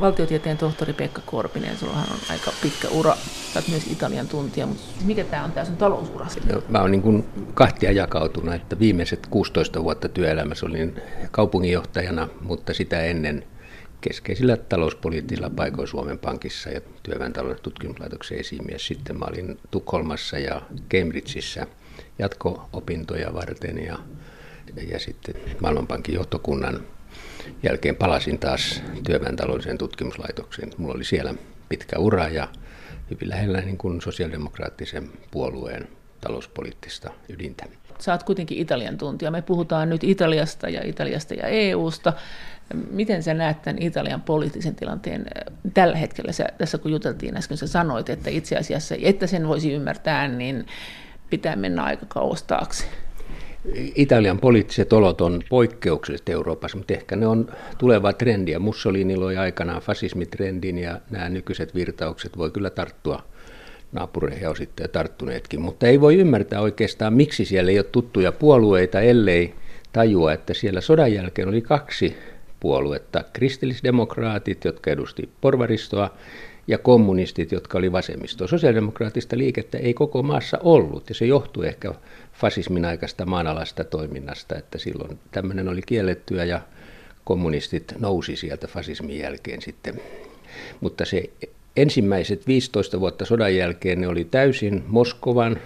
valtiotieteen tohtori Pekka Korpinen, sullahan on aika pitkä ura, oot myös Italian tuntija, mutta mikä tämä on, tämä sun talousura? No, mä oon niin kahtia jakautunut, että viimeiset 16 vuotta työelämässä olin kaupunginjohtajana, mutta sitä ennen keskeisillä talouspoliittisilla paikoilla Suomen Pankissa ja työväen talouden tutkimuslaitoksen esimies. Sitten mä olin Tukholmassa ja Cambridgeissa jatko-opintoja varten ja, ja sitten Maailmanpankin johtokunnan jälkeen palasin taas työväen taloudelliseen tutkimuslaitokseen. Mulla oli siellä pitkä ura ja hyvin lähellä niin kuin sosiaalidemokraattisen puolueen talouspoliittista ydintä. Sä oot kuitenkin Italian tuntija. Me puhutaan nyt Italiasta ja Italiasta ja EUsta. Miten sä näet tämän Italian poliittisen tilanteen tällä hetkellä? Sä, tässä kun juteltiin äsken, sä sanoit, että itse asiassa, että sen voisi ymmärtää, niin pitää mennä aika kauas taakse. Italian poliittiset olot on poikkeukselliset Euroopassa, mutta ehkä ne on tuleva trendi. Ja Mussolini loi aikanaan fasismitrendin ja nämä nykyiset virtaukset voi kyllä tarttua naapureihin ja osittain tarttuneetkin. Mutta ei voi ymmärtää oikeastaan, miksi siellä ei ole tuttuja puolueita, ellei tajua, että siellä sodan jälkeen oli kaksi puoluetta. Kristillisdemokraatit, jotka edusti porvaristoa, ja kommunistit, jotka oli vasemmistoa. Sosiaalidemokraattista liikettä ei koko maassa ollut, ja se johtui ehkä fasismin aikaista maanalaista toiminnasta, että silloin tämmöinen oli kiellettyä ja kommunistit nousi sieltä fasismin jälkeen sitten. Mutta se ensimmäiset 15 vuotta sodan jälkeen ne oli täysin Moskovan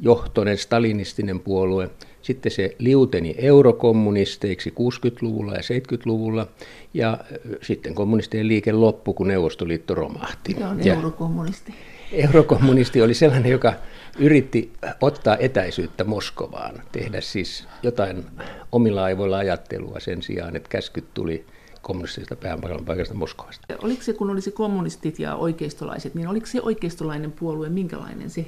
johtoinen stalinistinen puolue. Sitten se liuteni eurokommunisteiksi 60-luvulla ja 70-luvulla ja sitten kommunistien liike loppui, kun Neuvostoliitto romahti. Se on eurokommunisti. Eurokommunisti oli sellainen, joka yritti ottaa etäisyyttä Moskovaan, tehdä siis jotain omilla aivoilla ajattelua sen sijaan, että käskyt tuli kommunistisesta pääpaikasta paikasta Moskovasta. Oliko se, kun olisi kommunistit ja oikeistolaiset, niin oliko se oikeistolainen puolue, minkälainen se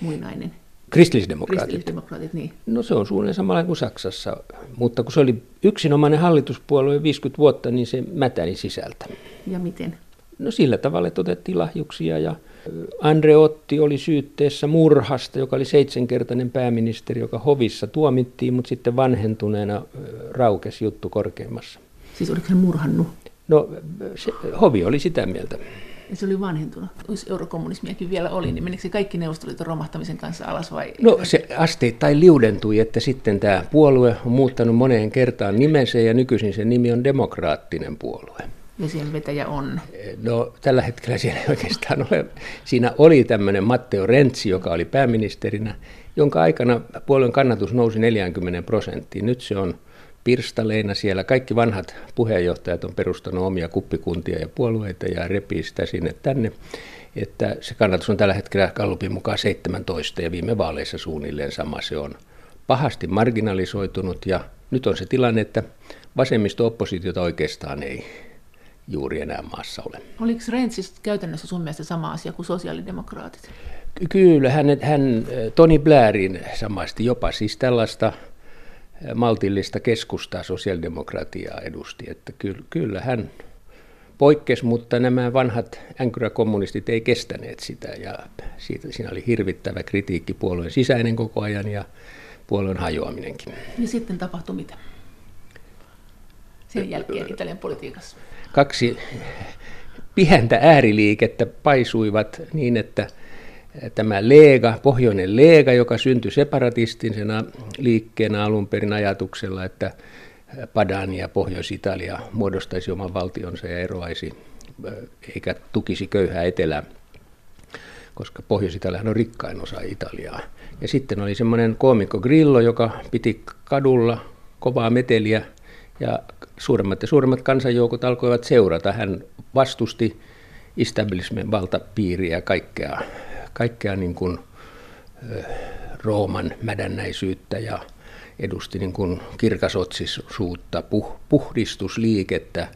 muinainen? Kristillisdemokraatit. Kristillisdemokraatit, niin. No se on suunnilleen samalla kuin Saksassa, mutta kun se oli yksinomainen hallituspuolue 50 vuotta, niin se mätäni sisältä. Ja miten? No sillä tavalla, että otettiin lahjuksia ja Andreotti oli syytteessä murhasta, joka oli seitsemänkertainen pääministeri, joka hovissa tuomittiin, mutta sitten vanhentuneena raukesi juttu korkeimmassa. Siis oliko hän murhannut? No se, hovi oli sitä mieltä. Ja se oli vanhentunut. Jos eurokommunismiakin vielä oli, niin menikö se kaikki neuvostoliiton romahtamisen kanssa alas vai? No se asteittain liudentui, että sitten tämä puolue on muuttanut moneen kertaan nimensä ja nykyisin se nimi on demokraattinen puolue. Ja siellä vetäjä on? No tällä hetkellä siellä ei oikeastaan ole. Siinä oli tämmöinen Matteo Renzi, joka oli pääministerinä, jonka aikana puolueen kannatus nousi 40 prosenttiin. Nyt se on pirstaleina siellä. Kaikki vanhat puheenjohtajat on perustanut omia kuppikuntia ja puolueita ja repii sitä sinne tänne. Että se kannatus on tällä hetkellä Gallupin mukaan 17 ja viime vaaleissa suunnilleen sama se on pahasti marginalisoitunut ja nyt on se tilanne, että vasemmisto-oppositiota oikeastaan ei juuri enää maassa ole. Oliko Rensis käytännössä sun mielestä sama asia kuin sosiaalidemokraatit? Kyllä, hän, hän Tony Blairin samasti jopa siis tällaista maltillista keskustaa sosiaalidemokratiaa edusti. Että kyllä, kyllä hän poikkesi, mutta nämä vanhat änkyräkommunistit ei kestäneet sitä ja siitä, siinä oli hirvittävä kritiikki puolueen sisäinen koko ajan ja puolueen hajoaminenkin. Ja sitten tapahtui mitä? Sen jälkeen Italian politiikassa kaksi pientä ääriliikettä paisuivat niin, että tämä Lega, pohjoinen Lega, joka syntyi separatistisena liikkeenä alun perin ajatuksella, että Padania ja Pohjois-Italia muodostaisi oman valtionsa ja eroaisi, eikä tukisi köyhää etelää, koska pohjois on rikkain osa Italiaa. Ja sitten oli semmoinen koomikko Grillo, joka piti kadulla kovaa meteliä ja suuremmat ja suuremmat kansanjoukot alkoivat seurata. Hän vastusti establishment valtapiiriä, kaikkea, kaikkea niin kuin, Rooman mädännäisyyttä ja edusti niin kuin kirkasotsisuutta, puh, puhdistusliikettä,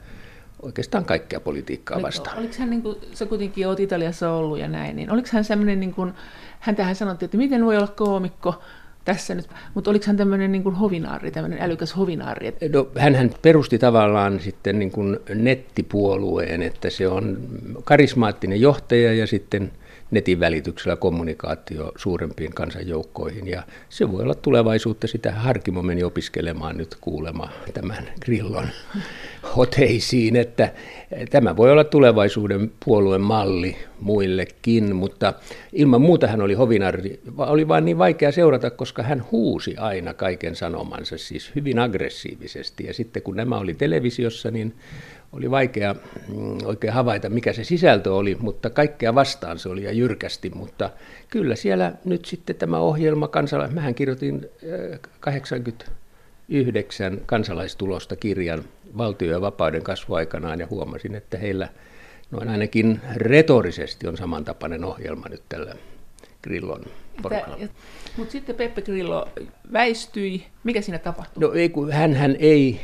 oikeastaan kaikkea politiikkaa vastaan. Oliko hän, niin kuin, sä kuitenkin olet Italiassa ollut ja näin, niin oliko hän semmoinen, niin kuin, hän tähän sanottiin, että miten voi olla koomikko, tässä nyt. Mutta oliko hän tämmöinen niin hovinaari, tämmöinen älykäs hovinaari? No, hän perusti tavallaan sitten niin kuin nettipuolueen, että se on karismaattinen johtaja ja sitten netin välityksellä kommunikaatio suurempiin kansanjoukkoihin. Ja se voi olla tulevaisuutta, sitä Harkimo meni opiskelemaan nyt kuulema tämän grillon hoteisiin, että tämä voi olla tulevaisuuden puolueen malli muillekin, mutta ilman muuta hän oli hovinarri, oli vain niin vaikea seurata, koska hän huusi aina kaiken sanomansa, siis hyvin aggressiivisesti. Ja sitten kun nämä oli televisiossa, niin oli vaikea mm, oikein havaita, mikä se sisältö oli, mutta kaikkea vastaan se oli ja jyrkästi. Mutta kyllä siellä nyt sitten tämä ohjelma, kansala- mähän kirjoitin 89 äh, kansalaistulosta kirjan valtio- ja vapauden kasvuaikanaan ja huomasin, että heillä noin ainakin retorisesti on samantapainen ohjelma nyt tällä Grillon. Mutta sitten Peppe Grillo väistyi. Mikä siinä tapahtui? No ei, kun hän, hän ei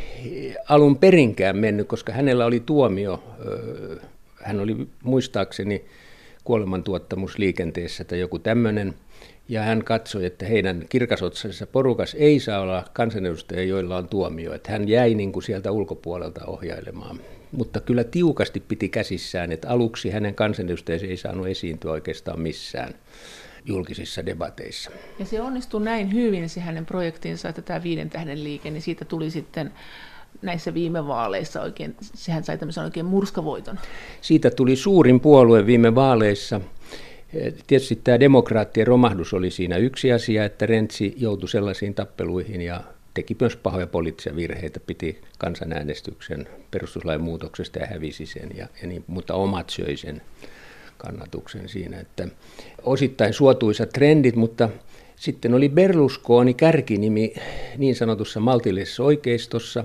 alun perinkään mennyt, koska hänellä oli tuomio. Hän oli muistaakseni kuolemantuottamusliikenteessä tai joku tämmöinen. Ja hän katsoi, että heidän kirkasotsaisessa porukas ei saa olla kansanedustajia, joilla on tuomio. Että hän jäi niin kuin sieltä ulkopuolelta ohjailemaan. Mutta kyllä tiukasti piti käsissään, että aluksi hänen kansanedustajansa ei saanut esiintyä oikeastaan missään julkisissa debateissa. Ja se onnistui näin hyvin se hänen projektinsa, että tämä viiden tähden liike, niin siitä tuli sitten näissä viime vaaleissa oikein, sehän sai tämmöisen oikein murskavoiton. Siitä tuli suurin puolue viime vaaleissa. Tietysti tämä demokraattien romahdus oli siinä yksi asia, että Rentsi joutui sellaisiin tappeluihin ja teki myös pahoja poliittisia virheitä, piti kansanäänestyksen perustuslain muutoksesta ja hävisi sen, ja, ja niin, mutta omat söi sen kannatuksen siinä. Että osittain suotuisat trendit, mutta sitten oli Berlusconi kärkinimi niin sanotussa maltillisessa oikeistossa,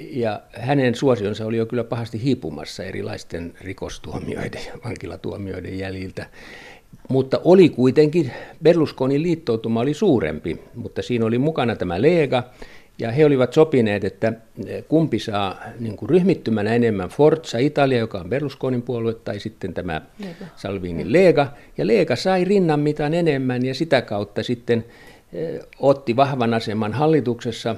ja hänen suosionsa oli jo kyllä pahasti hiipumassa erilaisten rikostuomioiden ja vankilatuomioiden jäljiltä. Mutta oli kuitenkin, Berlusconin liittoutuma oli suurempi, mutta siinä oli mukana tämä Lega, ja he olivat sopineet, että kumpi saa niin kuin ryhmittymänä enemmän Forza Italia, joka on Berlusconin puolue, tai sitten tämä Lega. Salvinin Lega. Ja Lega sai rinnan mitään enemmän ja sitä kautta sitten eh, otti vahvan aseman hallituksessa,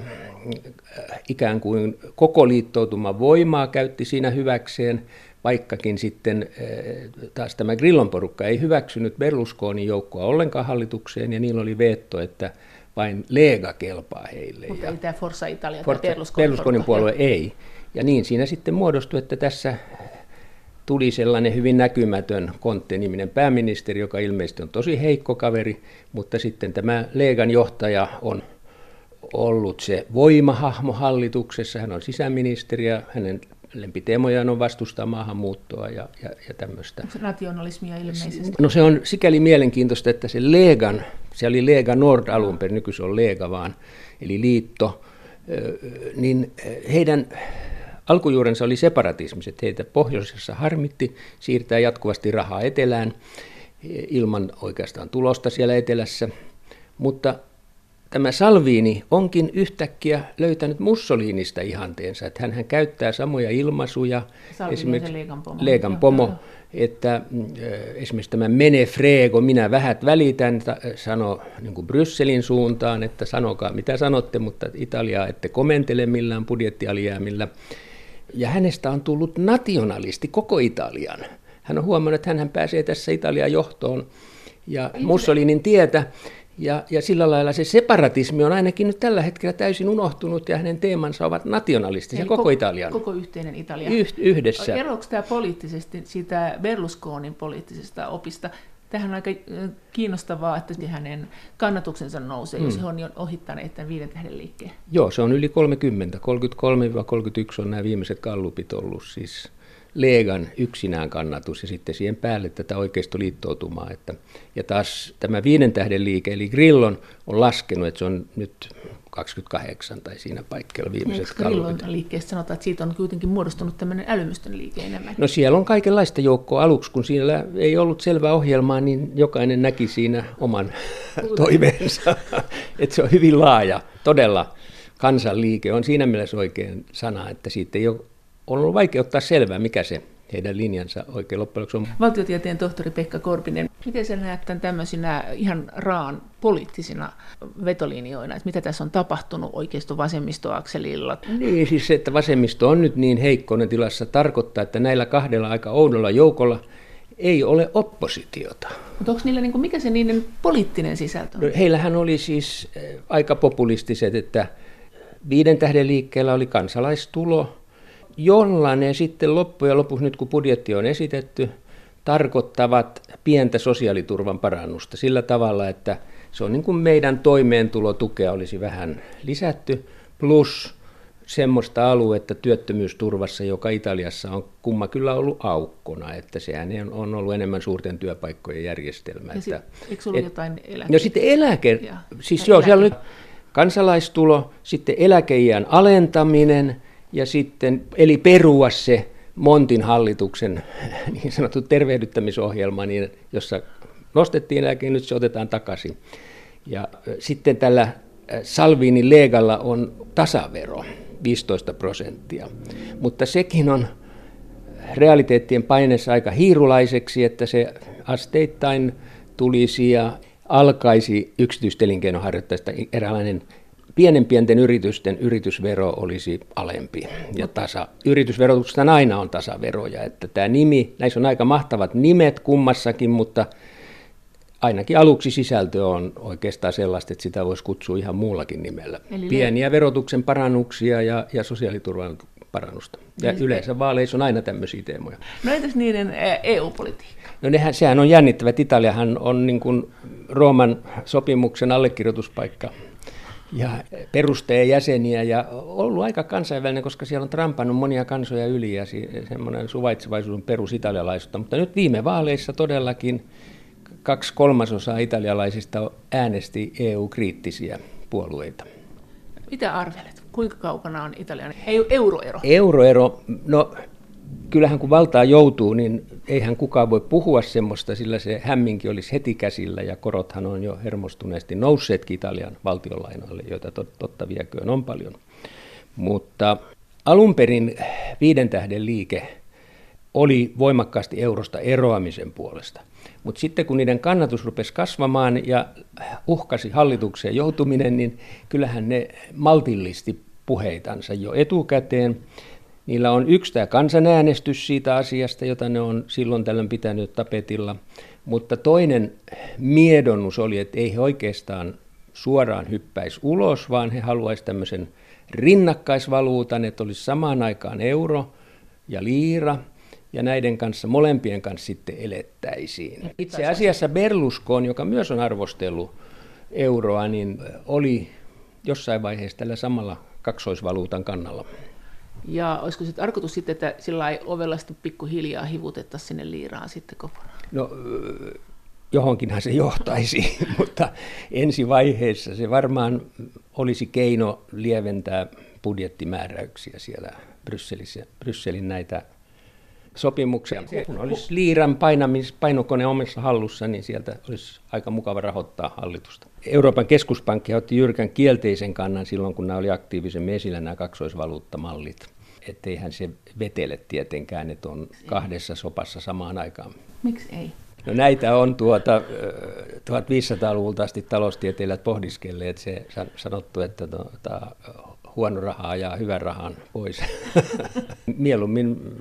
eh, ikään kuin koko liittoutuman voimaa käytti siinä hyväkseen, vaikkakin sitten eh, taas tämä Grillon porukka ei hyväksynyt Berlusconin joukkoa ollenkaan hallitukseen, ja niillä oli veetto, että vain Lega kelpaa heille. Mutta ja ei tämä Forza Italia Forza, Berlusconin, Berlusconin puolue ei. Ja niin siinä sitten muodostui, että tässä tuli sellainen hyvin näkymätön Kontte-niminen pääministeri, joka ilmeisesti on tosi heikko kaveri, mutta sitten tämä Legan johtaja on ollut se voimahahmo hallituksessa, hän on sisäministeri ja hänen lempiteemojaan on vastustaa maahanmuuttoa ja, ja, ja tämmöistä. Onko nationalismia ilmeisesti? No se on sikäli mielenkiintoista, että se Legan, se oli Lega Nord alun perin, nyky se on Lega vaan, eli liitto, niin heidän alkujuurensa oli separatismiset. Heitä pohjoisessa harmitti siirtää jatkuvasti rahaa etelään ilman oikeastaan tulosta siellä etelässä, mutta tämä Salviini onkin yhtäkkiä löytänyt Mussolinista ihanteensa, että hän käyttää samoja ilmaisuja, Salvini esimerkiksi Leegan pomo, että mm, esimerkiksi tämä mene frego, minä vähät välitän, sano niin kuin Brysselin suuntaan, että sanokaa mitä sanotte, mutta Italiaa ette komentele millään budjettialijäämillä. Ja hänestä on tullut nationalisti koko Italian. Hän on huomannut, että hän pääsee tässä Italian johtoon ja Mussolinin tietä. Ja, ja sillä lailla se separatismi on ainakin nyt tällä hetkellä täysin unohtunut ja hänen teemansa ovat nationalistisia koko, koko Italian. Koko yhteinen Italia. Yh, yhdessä. Eroako tämä poliittisesti siitä Berlusconin poliittisesta opista? Tähän on aika kiinnostavaa, että hänen kannatuksensa nousee, hmm. jos he on jo ohittaneet tämän viiden tähden liikkeen. Joo, se on yli 30. 33-31 on nämä viimeiset kallupit ollut siis Leegan yksinään kannatus ja sitten siihen päälle tätä oikeistoliittoutumaa. Että, ja taas tämä viiden tähden liike, eli Grillon, on laskenut, että se on nyt 28 tai siinä paikkeilla viimeiset Grillon liikkeestä sanotaan, että siitä on kuitenkin muodostunut tämmöinen älymystön liike enemmän. No siellä on kaikenlaista joukkoa aluksi, kun siellä ei ollut selvää ohjelmaa, niin jokainen näki siinä oman toiveensa. että se on hyvin laaja, todella kansanliike on siinä mielessä oikein sana, että siitä ei ole on ollut vaikea ottaa selvää, mikä se heidän linjansa oikein loppujen on. Valtiotieteen tohtori Pekka Korpinen, miten sä näet tämän tämmöisinä ihan raan poliittisina vetolinjoina, että mitä tässä on tapahtunut oikeisto vasemmistoakselilla? Niin, siis se, että vasemmisto on nyt niin heikkoinen tilassa, tarkoittaa, että näillä kahdella aika oudolla joukolla ei ole oppositiota. Mutta onko niillä, niin kuin, mikä se niiden poliittinen sisältö on? No, heillähän oli siis eh, aika populistiset, että viiden tähden liikkeellä oli kansalaistulo, jolla ne sitten loppujen lopuksi, nyt kun budjetti on esitetty, tarkoittavat pientä sosiaaliturvan parannusta sillä tavalla, että se on niin kuin meidän toimeentulotukea olisi vähän lisätty, plus semmoista aluetta työttömyysturvassa, joka Italiassa on kumma kyllä ollut aukkona, että sehän on ollut enemmän suurten työpaikkojen järjestelmä. Ja sit, että, eikö ollut et, jotain eläke? No sitten eläke, ja, siis joo, eläke. siellä oli kansalaistulo, sitten eläkeijän alentaminen ja sitten, eli perua se Montin hallituksen niin sanottu tervehdyttämisohjelma, niin, jossa nostettiin eläke, nyt se otetaan takaisin. Ja sitten tällä Salvini Legalla on tasavero, 15 prosenttia. Mutta sekin on realiteettien paineessa aika hiirulaiseksi, että se asteittain tulisi ja alkaisi yksityistä elinkeinoharjoittajista eräänlainen pienen pienten yritysten yritysvero olisi alempi ja tasa. Yritysverotuksesta aina on tasaveroja, että tämä nimi, näissä on aika mahtavat nimet kummassakin, mutta ainakin aluksi sisältö on oikeastaan sellaista, että sitä voisi kutsua ihan muullakin nimellä. Eli Pieniä verotuksen parannuksia ja, ja sosiaaliturvan parannusta. Ja niin yleensä vaaleissa on aina tämmöisiä teemoja. No entäs niiden EU-politiikka? No nehän, sehän on jännittävä. Italiahan on niin kuin Rooman sopimuksen allekirjoituspaikka ja perusteen jäseniä ja ollut aika kansainvälinen, koska siellä on trampannut monia kansoja yli ja semmoinen suvaitsevaisuus on perusitalialaisuutta. Mutta nyt viime vaaleissa todellakin kaksi kolmasosaa italialaisista äänesti EU-kriittisiä puolueita. Mitä arvelet? Kuinka kaukana on Italian euroero? Euroero, no kyllähän kun valtaa joutuu, niin eihän kukaan voi puhua semmoista, sillä se hämminki olisi heti käsillä ja korothan on jo hermostuneesti nousseet Italian valtionlainoille, joita totta vieköön on paljon. Mutta alun perin viiden tähden liike oli voimakkaasti eurosta eroamisen puolesta. Mutta sitten kun niiden kannatus rupesi kasvamaan ja uhkasi hallitukseen joutuminen, niin kyllähän ne maltillisti puheitansa jo etukäteen. Niillä on yksi tämä kansanäänestys siitä asiasta, jota ne on silloin tällöin pitänyt tapetilla, mutta toinen miedonnus oli, että ei he oikeastaan suoraan hyppäisi ulos, vaan he haluaisivat tämmöisen rinnakkaisvaluutan, että olisi samaan aikaan euro ja liira, ja näiden kanssa, molempien kanssa sitten elettäisiin. Itse asiassa Berlusconi, joka myös on arvostellut euroa, niin oli jossain vaiheessa tällä samalla kaksoisvaluutan kannalla. Ja olisiko se tarkoitus sitten, että sillä ei ovelasti pikkuhiljaa hivutettaisiin sinne liiraan sitten kokonaan? No johonkinhan se johtaisi, mutta ensi vaiheessa se varmaan olisi keino lieventää budjettimääräyksiä siellä Brysselissä, Brysselin näitä sopimuksia. Kun olisi liiran painamis, painokone omassa hallussa, niin sieltä olisi aika mukava rahoittaa hallitusta. Euroopan keskuspankki otti jyrkän kielteisen kannan silloin, kun nämä oli aktiivisemmin esillä nämä kaksoisvaluuttamallit. Että eihän se vetele tietenkään, että on kahdessa sopassa samaan aikaan. Miksi ei? No näitä on tuota, 1500-luvulta asti taloustieteilijät pohdiskelleet se sanottu, että tuota, huono raha ajaa hyvän rahan pois. Mieluummin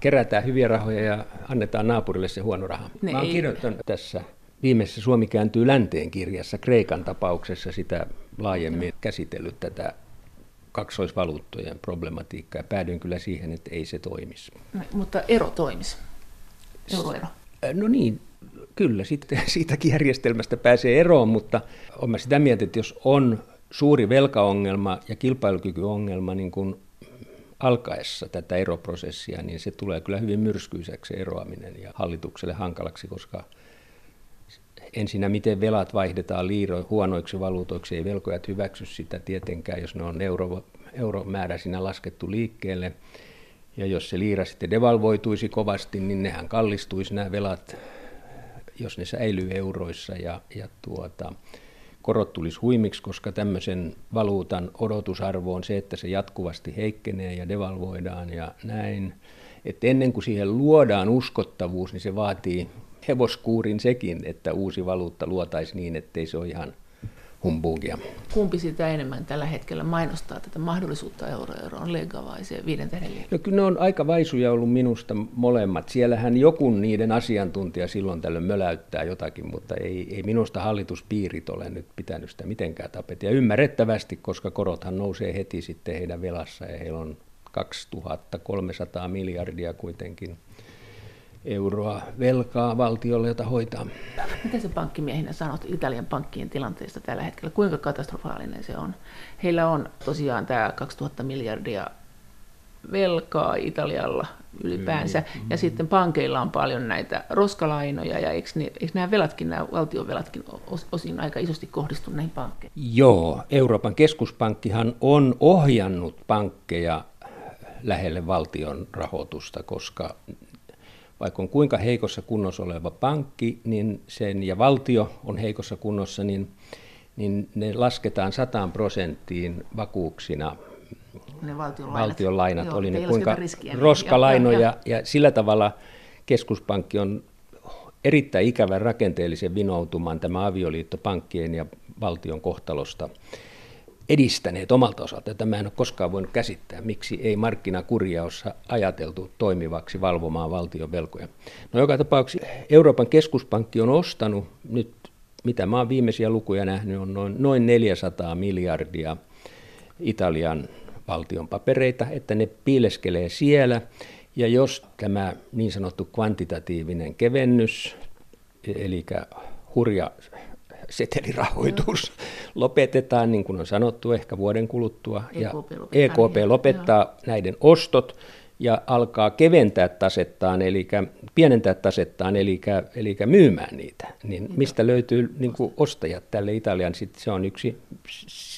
kerätään hyviä rahoja ja annetaan naapurille se huono raha. Ne Mä oon kirjoittanut tässä viimeisessä Suomi kääntyy länteen kirjassa Kreikan tapauksessa sitä laajemmin käsitellyt tätä kaksoisvaluuttojen problematiikkaa ja päädyin kyllä siihen, että ei se toimisi. No, mutta ero toimisi, euroero. No niin, kyllä sitten siitäkin järjestelmästä pääsee eroon, mutta olen sitä mieltä, että jos on suuri velkaongelma ja kilpailukykyongelma niin kuin alkaessa tätä eroprosessia, niin se tulee kyllä hyvin myrskyiseksi eroaminen ja hallitukselle hankalaksi, koska ensinnä miten velat vaihdetaan liiro, huonoiksi valuutoiksi, ei velkojat hyväksy sitä tietenkään, jos ne on euro, euromääräisinä laskettu liikkeelle. Ja jos se liira sitten devalvoituisi kovasti, niin nehän kallistuisi nämä velat, jos ne säilyy euroissa. Ja, ja tuota, korot tulisi huimiksi, koska tämmöisen valuutan odotusarvo on se, että se jatkuvasti heikkenee ja devalvoidaan ja näin. Että ennen kuin siihen luodaan uskottavuus, niin se vaatii hevoskuurin sekin, että uusi valuutta luotaisi niin, ettei se ole ihan humbugia. Kumpi sitä enemmän tällä hetkellä mainostaa tätä mahdollisuutta euroeroon, Lega vai se viiden tähden No kyllä ne on aika vaisuja ollut minusta molemmat. Siellähän joku niiden asiantuntija silloin tällöin möläyttää jotakin, mutta ei, ei minusta hallituspiirit ole nyt pitänyt sitä mitenkään tapetia. Ymmärrettävästi, koska korothan nousee heti sitten heidän velassa ja heillä on 2300 miljardia kuitenkin euroa velkaa valtiolle, jota hoitaa. Mitä se pankkimiehinä sanot Italian pankkien tilanteesta tällä hetkellä? Kuinka katastrofaalinen se on? Heillä on tosiaan tämä 2000 miljardia velkaa Italialla ylipäänsä, mm. ja sitten pankeilla on paljon näitä roskalainoja, ja eikö, ne, eikö nämä velatkin, nämä valtion velatkin osin aika isosti kohdistu näihin pankkeihin? Joo, Euroopan keskuspankkihan on ohjannut pankkeja lähelle valtion rahoitusta, koska vaikka on kuinka heikossa kunnossa oleva pankki niin sen, ja valtio on heikossa kunnossa, niin, niin ne lasketaan 100 prosenttiin vakuuksina. Ne valtion lainat, valtion lainat Joo, oli ne kuinka riskiä, roskalainoja, ja, ja, ja sillä tavalla keskuspankki on erittäin ikävän rakenteellisen vinoutuman tämä avioliitto pankkien ja valtion kohtalosta edistäneet omalta osalta. Tämä en ole koskaan voinut käsittää, miksi ei markkinakuria ajateltu toimivaksi valvomaan valtion velkoja. No joka tapauksessa Euroopan keskuspankki on ostanut nyt, mitä mä olen viimeisiä lukuja nähnyt, on noin, noin 400 miljardia Italian valtion papereita, että ne piileskelee siellä. Ja jos tämä niin sanottu kvantitatiivinen kevennys, eli hurja setelirahoitus lopetetaan, niin kuin on sanottu, ehkä vuoden kuluttua. EKP ja lopettaa, EKP lopettaa joo. näiden ostot ja alkaa keventää tasettaan, eli pienentää tasettaan, eli, eli myymään niitä. Niin mistä löytyy niin kuin ostajat tälle Italian? Sitten se on yksi,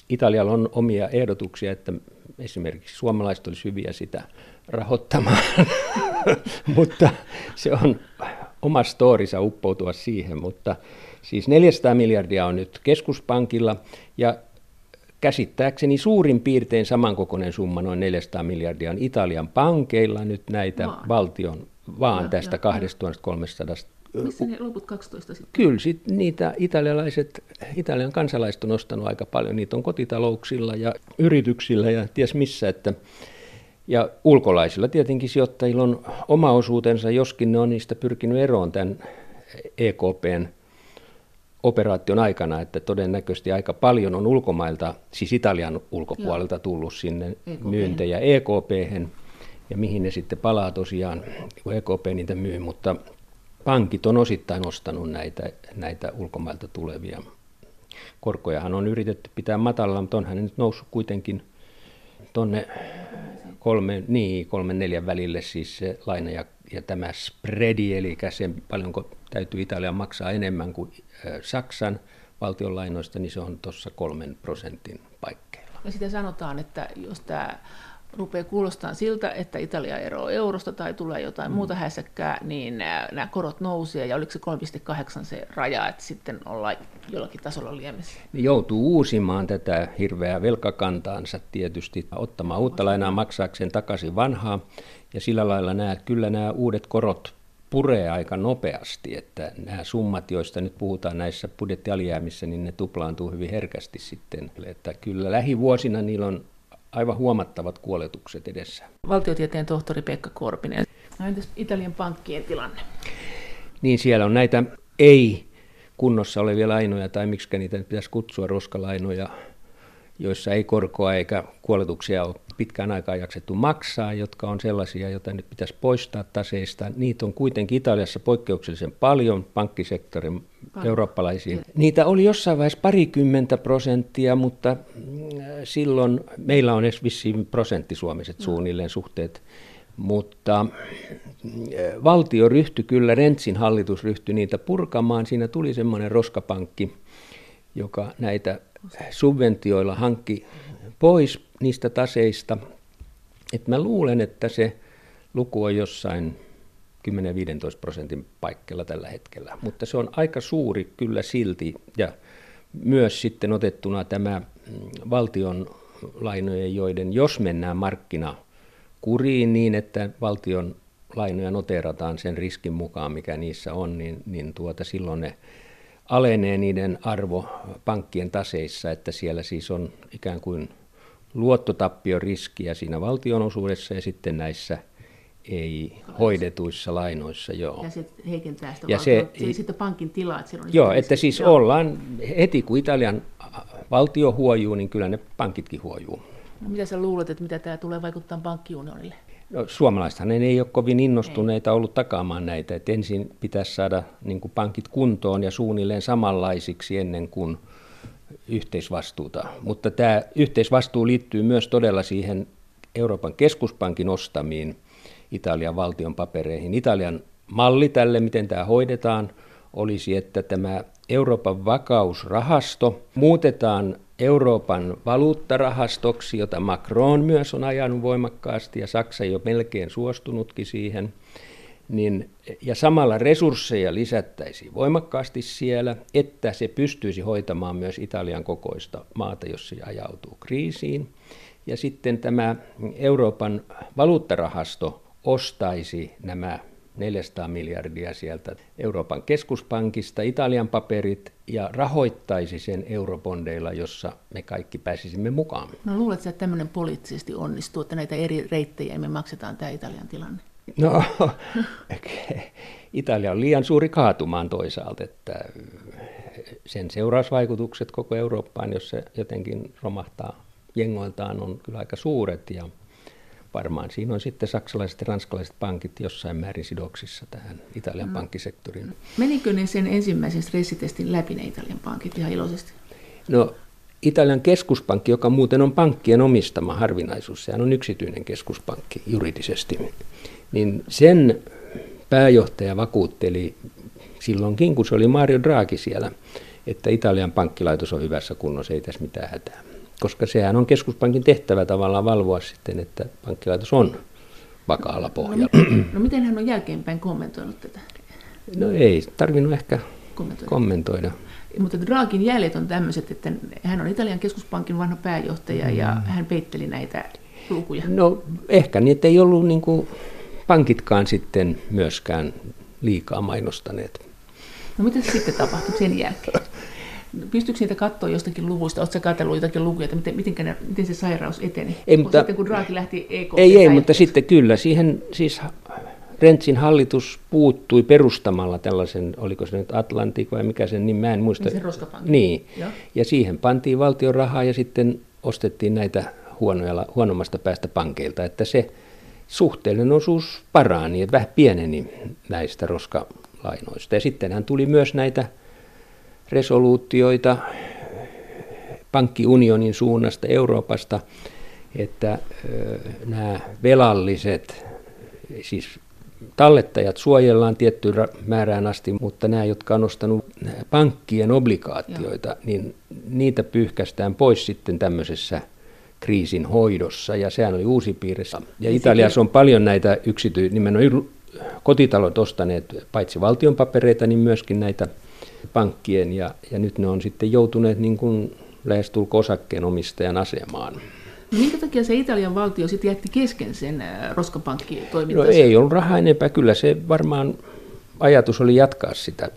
Italialla on omia ehdotuksia, että esimerkiksi suomalaiset olisi hyviä sitä rahoittamaan, mutta se on oma storisa uppoutua siihen, mutta Siis 400 miljardia on nyt keskuspankilla ja käsittääkseni suurin piirtein samankokoinen summa, noin 400 miljardia, on Italian pankeilla nyt näitä vaan. valtion, vaan ja, tästä ja, 2300 missä ne loput 12 sitten? Kyllä, sit niitä italialaiset, Italian kansalaiset on ostanut aika paljon. Niitä on kotitalouksilla ja yrityksillä ja ties missä. Että, ja ulkolaisilla tietenkin sijoittajilla on oma osuutensa, joskin ne on niistä pyrkinyt eroon tämän EKPn operaation aikana, että todennäköisesti aika paljon on ulkomailta, siis Italian ulkopuolelta tullut sinne EKP. myyntejä EKP, ja mihin ne sitten palaa tosiaan, kun EKP niitä myy, mutta pankit on osittain ostanut näitä, näitä ulkomailta tulevia. Korkojahan on yritetty pitää matalalla, mutta onhan ne nyt noussut kuitenkin tuonne kolme, niin, kolmen neljän välille siis se laina ja, ja tämä spreadi, eli se paljonko täytyy Italia maksaa enemmän kuin Saksan valtionlainoista, niin se on tuossa kolmen prosentin paikkeilla. Ja sitten sanotaan, että jos tämä rupeaa kuulostamaan siltä, että Italia eroaa eurosta tai tulee jotain mm. muuta hässäkkää, niin nämä korot nousee ja oliko se 3,8 se raja, että sitten ollaan jollakin tasolla liemessä? Niin joutuu uusimaan tätä hirveää velkakantaansa tietysti, ottamaan uutta lainaa maksaakseen takaisin vanhaa ja sillä lailla nämä, kyllä nämä uudet korot puree aika nopeasti, että nämä summat, joista nyt puhutaan näissä budjettialijäämissä, niin ne tuplaantuu hyvin herkästi sitten. Että kyllä lähivuosina niillä on aivan huomattavat kuoletukset edessä. Valtiotieteen tohtori Pekka Korpinen. No entäs Italian pankkien tilanne? Niin siellä on näitä ei kunnossa olevia lainoja, tai miksi niitä pitäisi kutsua roskalainoja, joissa ei korkoa eikä kuoletuksia ole pitkään aikaan jaksettu maksaa, jotka on sellaisia, joita nyt pitäisi poistaa taseista. Niitä on kuitenkin Italiassa poikkeuksellisen paljon, pankkisektorin paljon. eurooppalaisia. Niitä oli jossain vaiheessa parikymmentä prosenttia, mutta mm, silloin meillä on edes vissiin prosenttisuomiset no. suunnilleen suhteet. Mutta mm, valtio ryhtyi kyllä, Rentsin hallitus ryhtyi niitä purkamaan. Siinä tuli semmoinen roskapankki, joka näitä subventioilla hankki pois niistä taseista. Et mä luulen, että se luku on jossain 10-15 prosentin paikkeilla tällä hetkellä, mutta se on aika suuri kyllä silti ja myös sitten otettuna tämä mm, valtion lainojen, joiden jos mennään markkina kuriin niin, että valtion lainoja noteerataan sen riskin mukaan, mikä niissä on, niin, niin tuota, silloin ne alenee niiden arvo pankkien taseissa, että siellä siis on ikään kuin luottotappioriskiä siinä valtionosuudessa ja sitten näissä ei hoidetuissa lainoissa. Joo. Ja se heikentää sitä ja se, se, sitten pankin tilaa. Että on joo, että siis joo. ollaan heti kun Italian valtio huojuu, niin kyllä ne pankitkin huojuu. No, mitä sä luulet, että mitä tämä tulee vaikuttaa pankkiunionille? No, suomalaisethan ei ole kovin innostuneita ei. ollut takaamaan näitä. että ensin pitäisi saada niin pankit kuntoon ja suunnilleen samanlaisiksi ennen kuin yhteisvastuuta. Mutta tämä yhteisvastuu liittyy myös todella siihen Euroopan keskuspankin ostamiin Italian valtion papereihin. Italian malli tälle, miten tämä hoidetaan, olisi, että tämä Euroopan vakausrahasto muutetaan Euroopan valuuttarahastoksi, jota Macron myös on ajanut voimakkaasti ja Saksa jo melkein suostunutkin siihen, niin, ja samalla resursseja lisättäisiin voimakkaasti siellä, että se pystyisi hoitamaan myös Italian kokoista maata, jos se ajautuu kriisiin. Ja sitten tämä Euroopan valuuttarahasto ostaisi nämä 400 miljardia sieltä Euroopan keskuspankista, Italian paperit ja rahoittaisi sen eurobondeilla, jossa me kaikki pääsisimme mukaan. No luuletko, että tämmöinen poliittisesti onnistuu, että näitä eri reittejä me maksetaan tämä Italian tilanne? No, Italia on liian suuri kaatumaan toisaalta, että sen seurausvaikutukset koko Eurooppaan, jos se jotenkin romahtaa jengoiltaan, on kyllä aika suuret ja varmaan siinä on sitten saksalaiset ja ranskalaiset pankit jossain määrin sidoksissa tähän Italian no. pankkisektoriin. Menikö ne sen ensimmäisen stressitestin läpi ne Italian pankit ihan iloisesti? No Italian keskuspankki, joka muuten on pankkien omistama harvinaisuus, sehän on yksityinen keskuspankki juridisesti, niin sen pääjohtaja vakuutteli silloinkin, kun se oli Mario Draghi siellä, että Italian pankkilaitos on hyvässä kunnossa, ei tässä mitään hätää koska sehän on keskuspankin tehtävä tavallaan valvoa sitten, että pankkilaitos on vakaalla no pohjalla. No, no miten hän on jälkeenpäin kommentoinut tätä? No ei tarvinnut ehkä kommentoida. kommentoida. Mutta Draghin jäljet on tämmöiset, että hän on Italian keskuspankin vanha pääjohtaja mm. ja hän peitteli näitä lukuja. No ehkä niin, että ei ollut niin kuin pankitkaan sitten myöskään liikaa mainostaneet. No mitä sitten tapahtui sen jälkeen? Pystyykö niitä katsoa jostakin luvuista? Oletko katsellut jotakin lukuja, että miten, miten, ne, miten se sairaus eteni? Ei, mutta, sitten kun Draghi lähti EKP Ei, ei mutta sitten kyllä. Siihen siis Rentsin hallitus puuttui perustamalla tällaisen, oliko se nyt Atlantik vai mikä sen, niin mä en muista. Niin se Niin, ja. ja siihen pantiin valtion rahaa ja sitten ostettiin näitä huonoja, huonommasta päästä pankeilta, että se suhteellinen osuus parani, että vähän pieneni näistä roskalainoista. Ja sittenhän tuli myös näitä resoluutioita pankkiunionin suunnasta Euroopasta, että nämä velalliset, siis tallettajat suojellaan tiettyyn määrään asti, mutta nämä, jotka on ostanut pankkien obligaatioita, Joo. niin niitä pyyhkästään pois sitten tämmöisessä kriisin hoidossa, ja sehän oli uusi piirissä. Ja niin Italiassa on paljon näitä yksity, nimenomaan kotitalot ostaneet paitsi valtionpapereita, niin myöskin näitä pankkien ja, ja nyt ne on sitten joutuneet niin kuin lähestulko osakkeenomistajan asemaan. No minkä takia se Italian valtio sitten jätti kesken sen äh, roskapankkitoimintansa? No ei ollut rahaa enempää, kyllä se varmaan ajatus oli jatkaa sitä.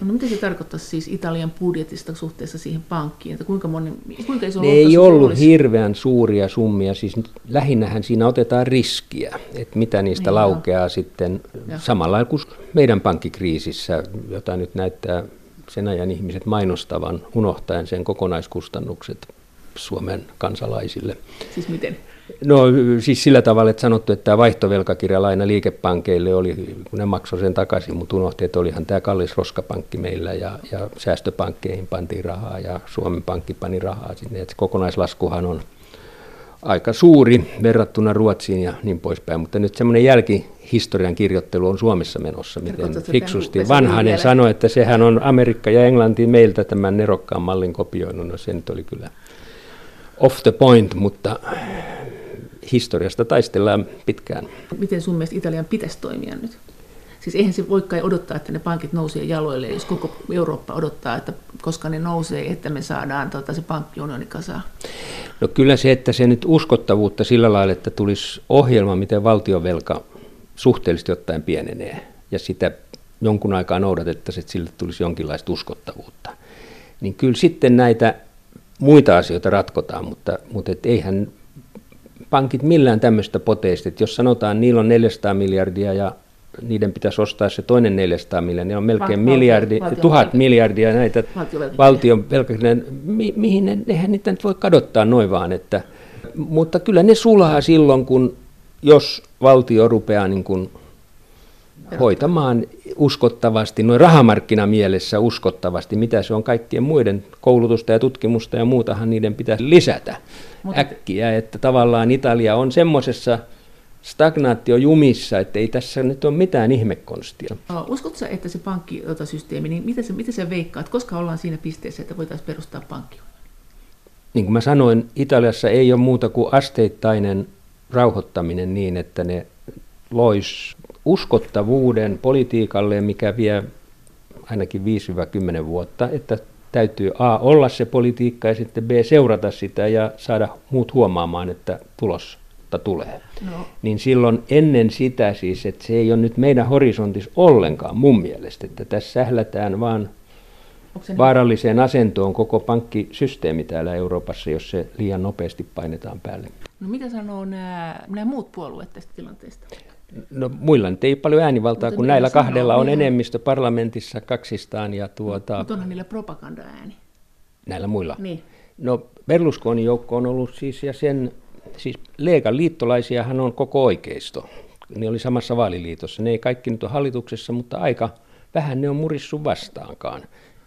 No mitä se tarkoittaa siis Italian budjetista suhteessa siihen pankkiin? Että kuinka, moni, kuinka iso ne ei ollut olisi? hirveän suuria summia, siis lähinnähän siinä otetaan riskiä, että mitä niistä niin, laukeaa jo. sitten jo. samalla kuin meidän pankkikriisissä, jota nyt näyttää sen ajan ihmiset mainostavan, unohtaen sen kokonaiskustannukset Suomen kansalaisille. Siis miten? No siis sillä tavalla, että sanottu, että tämä vaihtovelkakirjalaina liikepankeille oli, kun ne maksoi sen takaisin, mutta unohti, että olihan tämä kallis roskapankki meillä ja, ja säästöpankkeihin pantiin rahaa ja Suomen Pankki pani rahaa sinne. Että kokonaislaskuhan on aika suuri verrattuna Ruotsiin ja niin poispäin, mutta nyt semmoinen jälkihistorian kirjoittelu on Suomessa menossa, miten fiksusti. Vanhanen sanoi, että sehän on Amerikka ja Englanti meiltä tämän nerokkaan mallin kopioinut, no se nyt oli kyllä off the point, mutta historiasta taistellaan pitkään. Miten sun mielestä Italian pitäisi toimia nyt? Siis eihän se voi kai odottaa, että ne pankit nousee jaloille, jos koko Eurooppa odottaa, että koska ne nousee, että me saadaan tota, se pankkiunioni kasaan. No kyllä se, että se nyt uskottavuutta sillä lailla, että tulisi ohjelma, miten valtionvelka suhteellisesti ottaen pienenee, ja sitä jonkun aikaa noudatettaisiin, että sille tulisi jonkinlaista uskottavuutta. Niin kyllä sitten näitä muita asioita ratkotaan, mutta, mutta et eihän pankit millään tämmöistä poteista, että jos sanotaan, että niillä on 400 miljardia ja niiden pitäisi ostaa se toinen 400 miljardia, on melkein Val- miljardi, valtio, tuhat valtio, miljardia näitä valtion velkakirjoja, mi, mihin ne, eihän niitä nyt voi kadottaa noin vaan, että, mutta kyllä ne sulaa silloin, kun jos valtio rupeaa niin kuin hoitamaan uskottavasti, noin rahamarkkinamielessä uskottavasti, mitä se on kaikkien muiden koulutusta ja tutkimusta ja muutahan niiden pitäisi lisätä Mutta... äkkiä, että tavallaan Italia on semmoisessa stagnaatiojumissa, että ei tässä nyt ole mitään ihmekonstia. Uskotko että se pankkisysteemi, niin miten se, miten se veikkaat, koska ollaan siinä pisteessä, että voitaisiin perustaa pankki? Niin kuin mä sanoin, Italiassa ei ole muuta kuin asteittainen rauhoittaminen niin, että ne lois uskottavuuden politiikalle, mikä vie ainakin 5-10 vuotta, että täytyy A olla se politiikka ja sitten B seurata sitä ja saada muut huomaamaan, että tulosta tulee. No. Niin silloin ennen sitä siis, että se ei ole nyt meidän horisontis ollenkaan mun mielestä, että tässä sählätään vaan niin? vaaralliseen asentoon koko pankkisysteemi täällä Euroopassa, jos se liian nopeasti painetaan päälle. No mitä sanoo nämä, nämä muut puolueet tästä tilanteesta? No muilla nyt ei paljon äänivaltaa, Mutta kun näillä kahdella on niin enemmistö parlamentissa kaksistaan. Ja tuota, Mutta onhan niillä propaganda-ääni. Näillä muilla? Niin. No Berlusconin joukko on ollut siis, ja sen, siis Leekan liittolaisiahan on koko oikeisto. Ne oli samassa vaaliliitossa. Ne ei kaikki nyt ole hallituksessa, mutta aika vähän ne on murissu vastaankaan.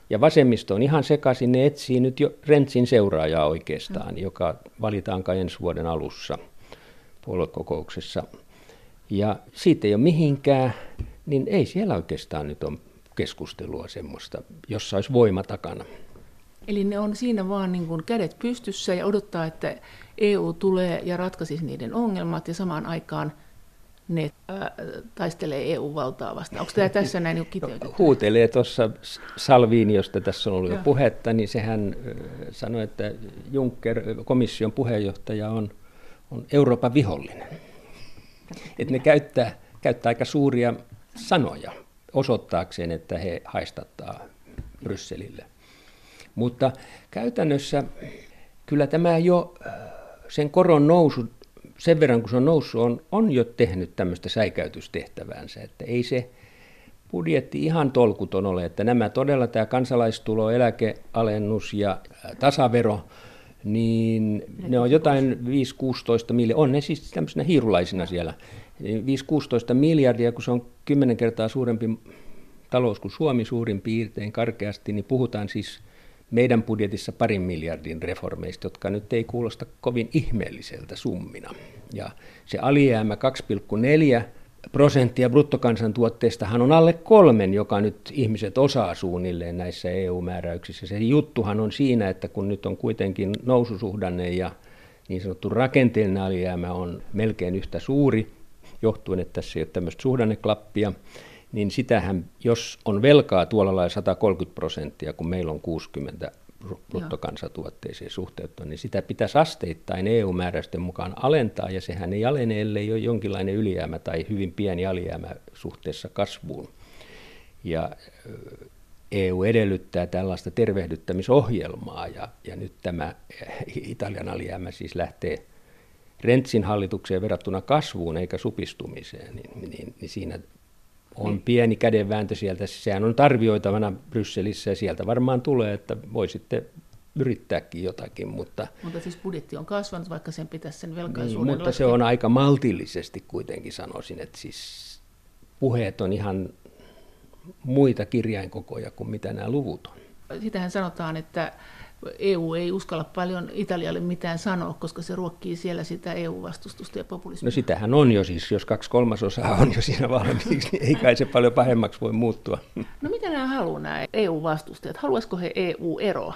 Ja vasemmisto on ihan sekaisin, ne etsii nyt jo Rentsin seuraajaa oikeastaan, mm. joka valitaankaan ensi vuoden alussa puoluekokouksessa. Ja siitä ei ole mihinkään, niin ei siellä oikeastaan nyt ole keskustelua semmoista, jossa olisi voima takana. Eli ne on siinä vaan niin kuin kädet pystyssä ja odottaa, että EU tulee ja ratkaisisi niiden ongelmat ja samaan aikaan ne äh, taistelee EU-valtaa vastaan. Onko tämä tässä näin niin kiteytetty? No, huutelee tuossa Salviini, josta tässä on ollut jo puhetta, niin sehän sanoi, että Juncker, komission puheenjohtaja, on, on Euroopan vihollinen. Että ne käyttää, käyttää aika suuria sanoja osoittaakseen, että he haistattaa Brysselille. Mutta käytännössä kyllä tämä jo sen koron nousu, sen verran kun se on noussut, on, on jo tehnyt tämmöistä säikäytystehtäväänsä, että ei se budjetti ihan tolkuton ole, että nämä todella tämä kansalaistulo, eläkealennus ja tasavero, niin ne on jotain 5-16 miljardia, on ne siis tämmöisenä hiirulaisina siellä, 5-16 miljardia, kun se on 10 kertaa suurempi talous kuin Suomi suurin piirtein karkeasti, niin puhutaan siis meidän budjetissa parin miljardin reformeista, jotka nyt ei kuulosta kovin ihmeelliseltä summina. Ja se alijäämä 2,4 prosenttia bruttokansantuotteestahan on alle kolmen, joka nyt ihmiset osaa suunnilleen näissä EU-määräyksissä. Se juttuhan on siinä, että kun nyt on kuitenkin noususuhdanne ja niin sanottu rakenteellinen alijäämä on melkein yhtä suuri, johtuen, että tässä ei ole tämmöistä suhdanneklappia, niin sitähän, jos on velkaa tuolla lailla 130 prosenttia, kun meillä on 60 bruttokansantuotteeseen suhteutettua, niin sitä pitäisi asteittain EU-määräysten mukaan alentaa, ja sehän ei alene, ellei ole jonkinlainen ylijäämä tai hyvin pieni alijäämä suhteessa kasvuun. Ja EU edellyttää tällaista tervehdyttämisohjelmaa, ja, ja nyt tämä Italian alijäämä siis lähtee Rentsin hallitukseen verrattuna kasvuun eikä supistumiseen, niin, niin, niin siinä on niin. pieni kädenvääntö sieltä. Sehän on arvioitavana Brysselissä ja sieltä varmaan tulee, että voi sitten yrittääkin jotakin. Mutta, mutta siis budjetti on kasvanut, vaikka sen pitäisi sen velkaisuuden niin, Mutta laskea. se on aika maltillisesti kuitenkin sanoisin, että siis puheet on ihan muita kirjainkokoja kuin mitä nämä luvut on. Sitähän sanotaan, että EU ei uskalla paljon Italialle mitään sanoa, koska se ruokkii siellä sitä EU-vastustusta ja populismia. No sitähän on jo siis, jos kaksi kolmasosaa on jo siinä valmiiksi, niin ei kai se paljon pahemmaksi voi muuttua. No mitä nämä haluaa nämä EU-vastustajat? Haluaisiko he EU-eroa?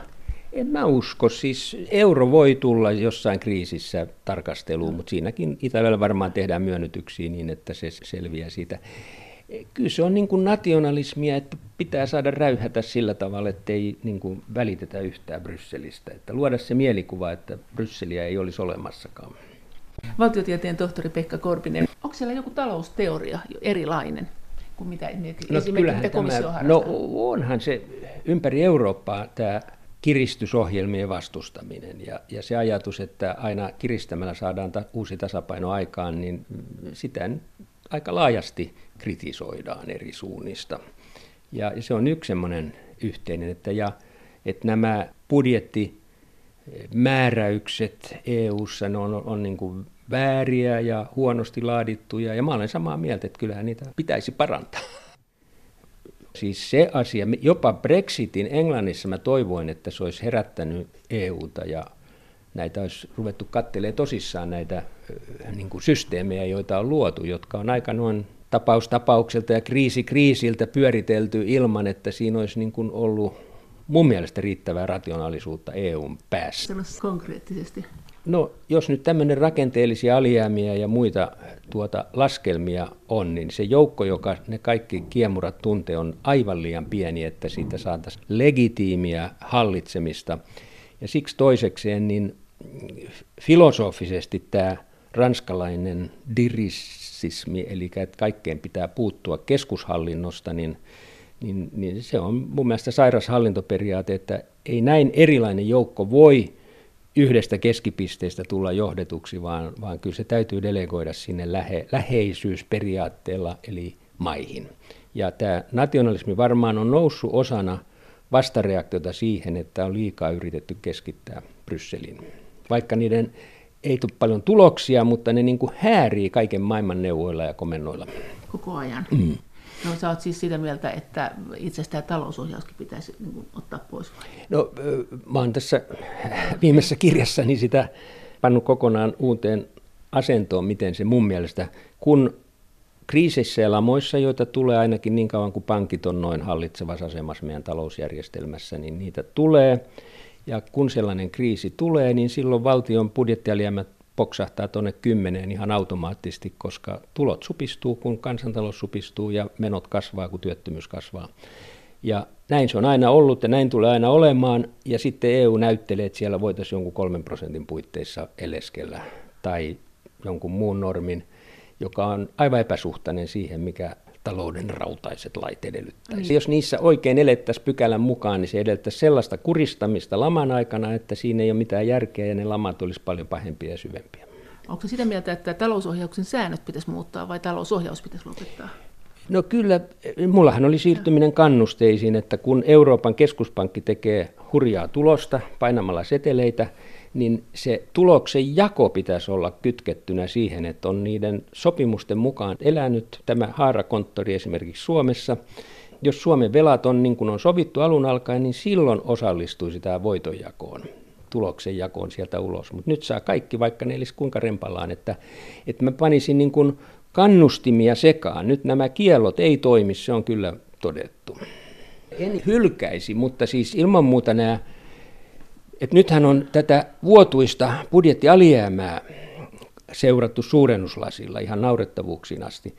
En mä usko. Siis euro voi tulla jossain kriisissä tarkasteluun, mutta siinäkin Italialla varmaan tehdään myönnytyksiä niin, että se selviää siitä. Kyllä se on niin kuin nationalismia, että pitää saada räyhätä sillä tavalla, että ei niin kuin välitetä yhtään Brysselistä. Että luoda se mielikuva, että Brysseliä ei olisi olemassakaan. Valtiotieteen tohtori Pekka Korpinen, onko siellä joku talousteoria erilainen? kuin mitä no, esimerkiksi komissio tämä, No onhan se ympäri Eurooppaa tämä kiristysohjelmien vastustaminen ja, ja se ajatus, että aina kiristämällä saadaan ta, uusi tasapaino aikaan, niin sitä aika laajasti kritisoidaan eri suunnista. Ja, se on yksi semmoinen yhteinen, että, ja, että nämä budjettimääräykset EU-ssa ne on, on niin kuin vääriä ja huonosti laadittuja, ja mä olen samaa mieltä, että kyllähän niitä pitäisi parantaa. Siis se asia, jopa Brexitin Englannissa mä toivoin, että se olisi herättänyt EUta ja näitä olisi ruvettu katselemaan tosissaan näitä niin kuin systeemejä, joita on luotu, jotka on aika noin tapaus tapaukselta ja kriisi kriisiltä pyöritelty ilman, että siinä olisi niin kuin ollut mun mielestä riittävää rationaalisuutta EUn päässä. Konkreettisesti. No, jos nyt tämmöinen rakenteellisia alijäämiä ja muita tuota laskelmia on, niin se joukko, joka ne kaikki kiemurat tuntee, on aivan liian pieni, että siitä saataisiin legitiimiä hallitsemista. Ja siksi toisekseen, niin filosofisesti tämä ranskalainen dirissismi, eli että kaikkeen pitää puuttua keskushallinnosta, niin, niin, niin se on mun mielestä sairas hallintoperiaate, että ei näin erilainen joukko voi yhdestä keskipisteestä tulla johdetuksi, vaan, vaan kyllä se täytyy delegoida sinne lähe, läheisyysperiaatteella, eli maihin. Ja tämä nationalismi varmaan on noussut osana vastareaktiota siihen, että on liikaa yritetty keskittää Brysselin. Vaikka niiden ei tule paljon tuloksia, mutta ne niin kuin häärii kaiken maailman neuvoilla ja komennoilla. Koko ajan. Mm. No sä oot siis sitä mieltä, että itse asiassa tämä talousohjauskin pitäisi niin kuin, ottaa pois? No mä oon tässä viimeisessä kirjassani sitä pannut kokonaan uuteen asentoon, miten se mun mielestä, kun kriiseissä ja lamoissa, joita tulee ainakin niin kauan kuin pankit on noin hallitsevassa asemassa meidän talousjärjestelmässä, niin niitä tulee. Ja kun sellainen kriisi tulee, niin silloin valtion budjettialijäämät poksahtaa tuonne kymmeneen ihan automaattisesti, koska tulot supistuu, kun kansantalous supistuu ja menot kasvaa, kun työttömyys kasvaa. Ja näin se on aina ollut ja näin tulee aina olemaan. Ja sitten EU näyttelee, että siellä voitaisiin jonkun kolmen prosentin puitteissa eleskellä tai jonkun muun normin, joka on aivan epäsuhtainen siihen, mikä talouden rautaiset lait edellyttäisi. Mm. Jos niissä oikein elettäisiin pykälän mukaan, niin se edellyttäisi sellaista kuristamista laman aikana, että siinä ei ole mitään järkeä ja ne lamat olisi paljon pahempia ja syvempiä. Onko se sitä mieltä, että talousohjauksen säännöt pitäisi muuttaa vai talousohjaus pitäisi lopettaa? No kyllä, mullahan oli siirtyminen kannusteisiin, että kun Euroopan keskuspankki tekee hurjaa tulosta painamalla seteleitä, niin se tuloksen jako pitäisi olla kytkettynä siihen, että on niiden sopimusten mukaan elänyt tämä haarakonttori esimerkiksi Suomessa. Jos Suomen velat on niin kuin on sovittu alun alkaen, niin silloin osallistuisi tämä voitonjakoon tuloksen jakoon sieltä ulos. Mutta nyt saa kaikki, vaikka ne olisi kuinka rempallaan, että, että mä panisin niin kuin kannustimia sekaan. Nyt nämä kiellot ei toimi, se on kyllä todettu. En hylkäisi, mutta siis ilman muuta nämä et nythän on tätä vuotuista budjettialijäämää seurattu suurennuslasilla ihan naurettavuuksiin asti.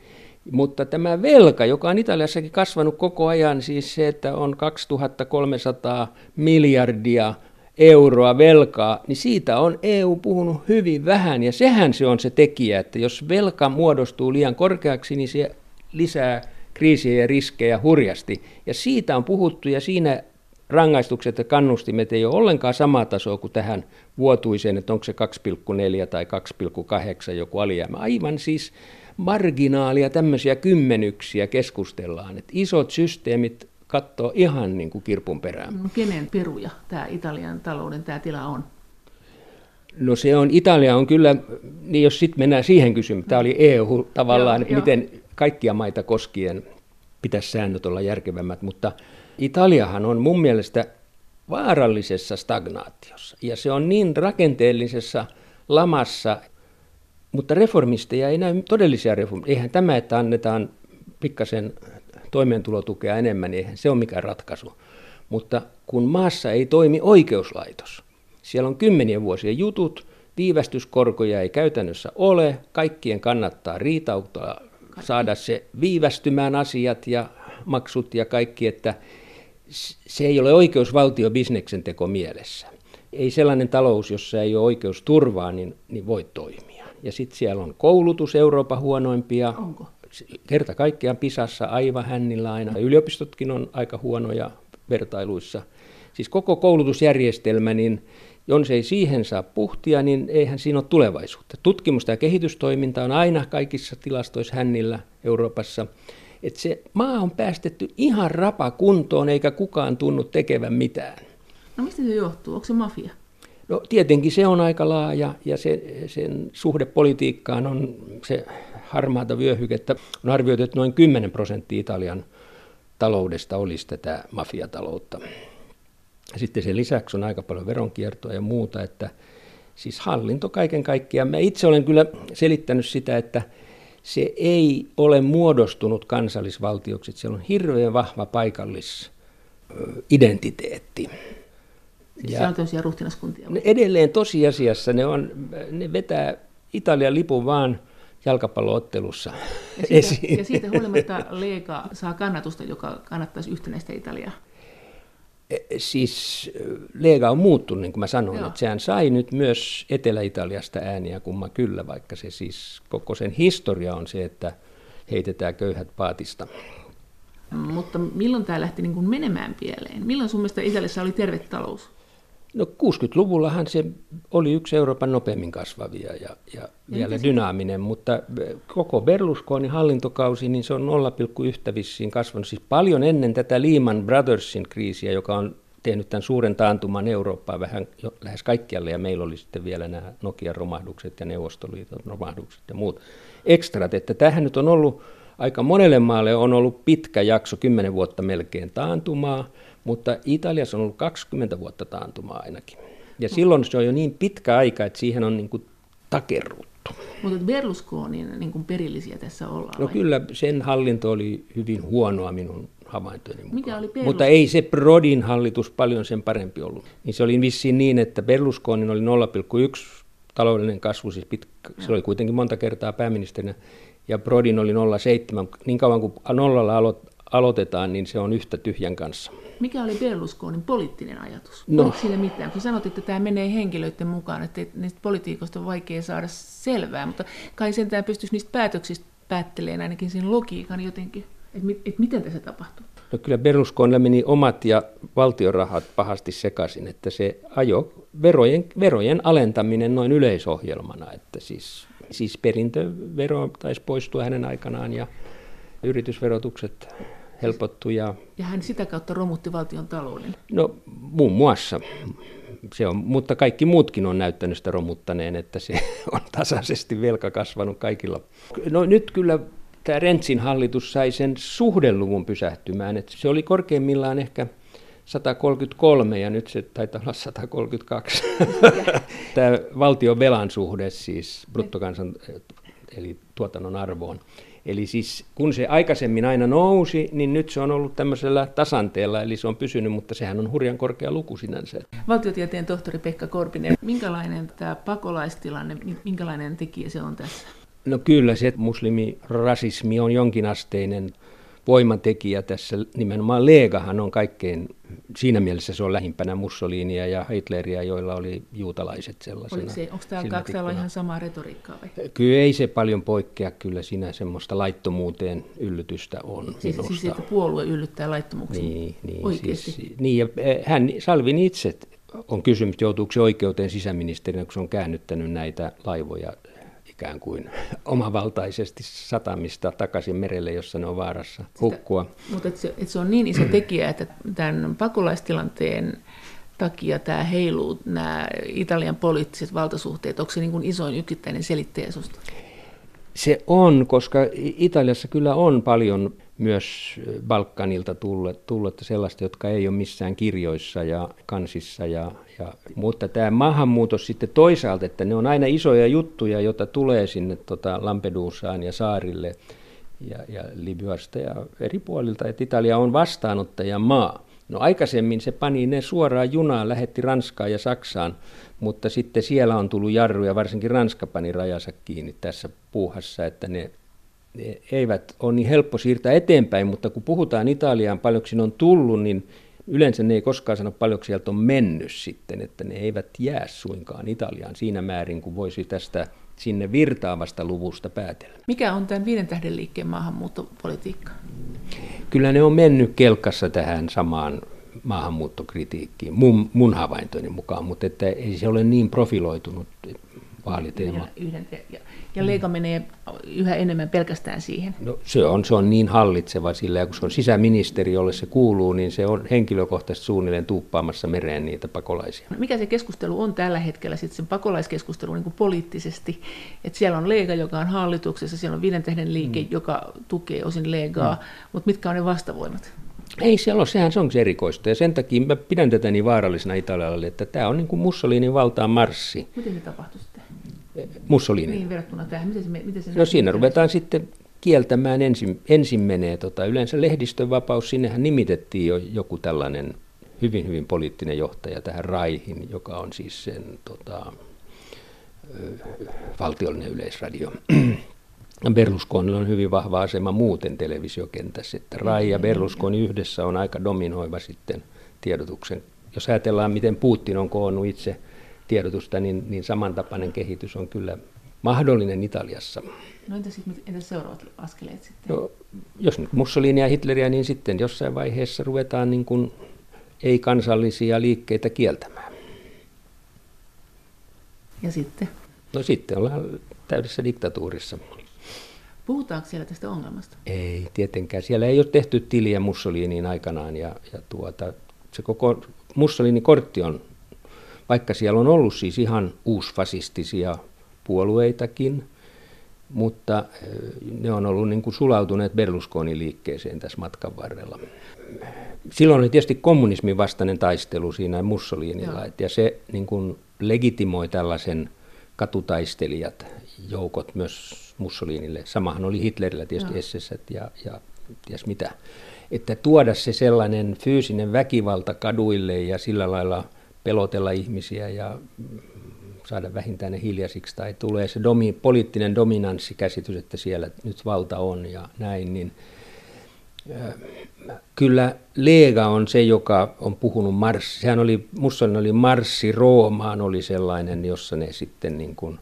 Mutta tämä velka, joka on Italiassakin kasvanut koko ajan, siis se, että on 2300 miljardia euroa velkaa, niin siitä on EU puhunut hyvin vähän. Ja sehän se on se tekijä, että jos velka muodostuu liian korkeaksi, niin se lisää kriisiä ja riskejä hurjasti. Ja siitä on puhuttu ja siinä rangaistukset ja kannustimet ei ole ollenkaan sama taso kuin tähän vuotuiseen, että onko se 2,4 tai 2,8 joku alijäämä. Aivan siis marginaalia tämmöisiä kymmenyksiä keskustellaan, että isot systeemit katsoo ihan niin kuin kirpun perään. No, kenen peruja tämä Italian talouden tämä tila on? No se on, Italia on kyllä, niin jos sitten mennään siihen kysymykseen, tämä oli EU tavallaan, joo, miten jo. kaikkia maita koskien pitäisi säännöt olla järkevämmät, mutta Italiahan on mun mielestä vaarallisessa stagnaatiossa ja se on niin rakenteellisessa lamassa, mutta reformisteja ei näy todellisia reformisteja. Eihän tämä, että annetaan pikkasen toimeentulotukea enemmän, niin eihän se ole mikään ratkaisu. Mutta kun maassa ei toimi oikeuslaitos, siellä on kymmenien vuosien jutut, viivästyskorkoja ei käytännössä ole, kaikkien kannattaa riitauttaa, saada se viivästymään asiat ja maksut ja kaikki, että se ei ole oikeusvaltio bisneksen teko mielessä. Ei sellainen talous, jossa ei ole oikeusturvaa, niin, niin voi toimia. Ja sitten siellä on koulutus Euroopan huonoimpia. Onko? kerta kaikkiaan Pisassa aivan hännillä aina. Yliopistotkin on aika huonoja vertailuissa. Siis koko koulutusjärjestelmä, niin jos ei siihen saa puhtia, niin eihän siinä ole tulevaisuutta. Tutkimusta ja kehitystoiminta on aina kaikissa tilastoissa hännillä Euroopassa. Että se maa on päästetty ihan rapakuntoon, eikä kukaan tunnu tekevän mitään. No mistä se johtuu? Onko se mafia? No tietenkin se on aika laaja ja se, sen suhde politiikkaan on se harmaata vyöhykettä. On arvioitu, että noin 10 prosenttia Italian taloudesta olisi tätä mafiataloutta. Sitten sen lisäksi on aika paljon veronkiertoa ja muuta, että siis hallinto kaiken kaikkiaan. Mä itse olen kyllä selittänyt sitä, että se ei ole muodostunut kansallisvaltioksi. Siellä on hirveän vahva paikallisidentiteetti. Ja se on tosiaan ruhtinaskuntia. Edelleen tosiasiassa ne, on, ne vetää Italian lipun vaan jalkapalloottelussa ja siitä, esiin. Ja siitä huolimatta Lega saa kannatusta, joka kannattaisi yhtenäistä Italiaa. E, siis Lega on muuttunut, niin kuin mä sanoin, Joo. että sehän sai nyt myös Etelä-Italiasta ääniä kumma kyllä, vaikka se siis koko sen historia on se, että heitetään köyhät paatista. Mutta milloin tämä lähti niin kuin menemään pieleen? Milloin sun mielestä Italiassa oli terve talous? No 60-luvullahan se oli yksi Euroopan nopeammin kasvavia ja, ja, vielä dynaaminen, mutta koko Berlusconin hallintokausi, niin se on 0,1 vissiin kasvanut. Siis paljon ennen tätä Lehman Brothersin kriisiä, joka on tehnyt tämän suuren taantuman Eurooppaan vähän jo, lähes kaikkialle, ja meillä oli sitten vielä nämä Nokian romahdukset ja Neuvostoliiton romahdukset ja muut ekstrat, että tähän nyt on ollut aika monelle maalle on ollut pitkä jakso, 10 vuotta melkein taantumaa, mutta Italiassa on ollut 20 vuotta taantumaa ainakin. Ja silloin se on jo niin pitkä aika, että siihen on niin kuin takerruttu. Mutta Berlusconin niin kuin perillisiä tässä ollaan? No vai? kyllä, sen hallinto oli hyvin huonoa minun havaintojeni mukaan. Mikä oli Mutta ei se Prodin hallitus paljon sen parempi ollut. Niin se oli vissiin niin, että Berlusconin oli 0,1 taloudellinen kasvu, siis pitkä, se oli kuitenkin monta kertaa pääministerinä, ja Prodin oli 0,7. Niin kauan kuin nollalla aloitetaan, niin se on yhtä tyhjän kanssa. Mikä oli Berlusconin poliittinen ajatus? No. Oliko siinä mitään? Kun sanot, että tämä menee henkilöiden mukaan, että niistä politiikoista on vaikea saada selvää, mutta kai sentään pystyisi niistä päätöksistä päättelemään ainakin sen logiikan jotenkin, että, että miten tässä tapahtuu. No kyllä Berlusconilla meni omat ja valtiorahat pahasti sekaisin, että se ajo verojen, verojen alentaminen noin yleisohjelmana, että siis, siis perintövero taisi poistua hänen aikanaan ja yritysverotukset helpottu. Ja, ja hän sitä kautta romutti valtion talouden? No muun muassa. Se on, mutta kaikki muutkin on näyttänyt sitä romuttaneen, että se on tasaisesti velka kasvanut kaikilla. No nyt kyllä tämä Rentsin hallitus sai sen suhdeluvun pysähtymään. Että se oli korkeimmillaan ehkä 133 ja nyt se taitaa olla 132. tämä valtion velan suhde siis bruttokansan eli tuotannon arvoon. Eli siis kun se aikaisemmin aina nousi, niin nyt se on ollut tämmöisellä tasanteella, eli se on pysynyt, mutta sehän on hurjan korkea luku sinänsä. Valtiotieteen tohtori Pekka Korpinen, minkälainen tämä pakolaistilanne, minkälainen tekijä se on tässä? No kyllä se muslimirasismi on jonkinasteinen voimatekijä tässä. Nimenomaan Legahan on kaikkein, siinä mielessä se on lähimpänä Mussolinia ja Hitleria, joilla oli juutalaiset sellaisena. Oliko se, onko täällä kaksi täällä ihan samaa retoriikkaa vai? Kyllä ei se paljon poikkea, kyllä siinä semmoista laittomuuteen yllytystä on. Siis, siis että puolue yllyttää laittomuuksiin niin, niin, Oikeasti? Siis, niin ja eh, hän, Salvini itse on kysymys, joutuuko se oikeuteen sisäministerinä, kun se on käännyttänyt näitä laivoja ikään kuin omavaltaisesti satamista takaisin merelle, jossa ne on vaarassa hukkua. Sitä, mutta et se, et se on niin iso tekijä, että tämän pakolaistilanteen takia tämä heiluu, nämä Italian poliittiset valtasuhteet, onko se niin kuin isoin yksittäinen selittäjä susta? Se on, koska Italiassa kyllä on paljon myös Balkanilta tullut, tullut sellaista, jotka ei ole missään kirjoissa ja kansissa. Ja, ja, mutta tämä maahanmuutos sitten toisaalta, että ne on aina isoja juttuja, joita tulee sinne tota Lampedusaan ja saarille ja, ja Libyasta ja eri puolilta, että Italia on vastaanottaja maa. No aikaisemmin se pani ne suoraan junaan, lähetti Ranskaan ja Saksaan, mutta sitten siellä on tullut jarruja, varsinkin Ranska pani rajansa kiinni tässä puuhassa, että ne ne eivät ole niin helppo siirtää eteenpäin, mutta kun puhutaan Italiaan paljonko on tullut, niin yleensä ne ei koskaan sano paljonko sieltä on mennyt sitten, että ne eivät jää suinkaan Italiaan siinä määrin, kuin voisi tästä sinne virtaavasta luvusta päätellä. Mikä on tämän viiden tähden liikkeen maahanmuuttopolitiikka? Kyllä ne on mennyt kelkassa tähän samaan maahanmuuttokritiikkiin, mun, mun havaintoni mukaan, mutta että ei se ole niin profiloitunut vaaliteema. Yhden, te- ja, ja Leika menee yhä enemmän pelkästään siihen. No, se, on, se on niin hallitseva sillä, ja kun se on sisäministeri, jolle se kuuluu, niin se on henkilökohtaisesti suunnilleen tuuppaamassa mereen niitä pakolaisia. Mikä se keskustelu on tällä hetkellä, sitten sen pakolaiskeskustelu niin kuin poliittisesti, että siellä on Leega, joka on hallituksessa, siellä on viiden tähden liike, mm. joka tukee osin Leegaa, mm. mutta mitkä on ne vastavoimat? Ei siellä ole, sehän se on se erikoista. Ja sen takia mä pidän tätä niin vaarallisena Italialle, että tämä on niin kuin Mussolinin valtaan marssi. Miten se tapahtui sitten? Mussolini. Niin, verrattuna tähän. Miten se, miten se no siinä ruvetaan sitten kieltämään ensin, ensin menee tota, yleensä lehdistön vapaus, sinnehän nimitettiin jo joku tällainen hyvin, hyvin poliittinen johtaja tähän Raihin, joka on siis sen tota, valtiollinen yleisradio. Berlusconilla on hyvin vahva asema muuten televisiokentässä, että Rai ja Berlusconi yhdessä on aika dominoiva sitten tiedotuksen. Jos ajatellaan, miten Putin on koonnut itse tiedotusta, niin, niin samantapainen kehitys on kyllä mahdollinen Italiassa. No entä, sitten, entä seuraavat askeleet sitten? No, jos nyt Mussolini ja Hitleriä, niin sitten jossain vaiheessa ruvetaan niin kuin ei-kansallisia liikkeitä kieltämään. Ja sitten? No sitten ollaan täydessä diktatuurissa. Puhutaanko siellä tästä ongelmasta? Ei, tietenkään. Siellä ei ole tehty tiliä Mussoliniin aikanaan ja, ja tuota, se koko Mussolinin kortti on, vaikka siellä on ollut siis ihan uusfasistisia puolueitakin, mutta ne on ollut niin kuin sulautuneet Berlusconin liikkeeseen tässä matkan varrella. Silloin oli tietysti kommunismin vastainen taistelu siinä Mussolinilla, Joo. ja se niin kuin legitimoi tällaisen katutaistelijat joukot myös Mussolinille. Samahan oli Hitlerillä tietysti SS ja, ja ties mitä. Että tuoda se sellainen fyysinen väkivalta kaduille ja sillä lailla pelotella ihmisiä ja saada vähintään ne hiljaisiksi, tai tulee se domi, poliittinen dominanssikäsitys, että siellä nyt valta on ja näin, niin äh, kyllä Lega on se, joka on puhunut marssi. Sehän oli, Mussolini oli marssi Roomaan, oli sellainen, jossa ne sitten niin kuin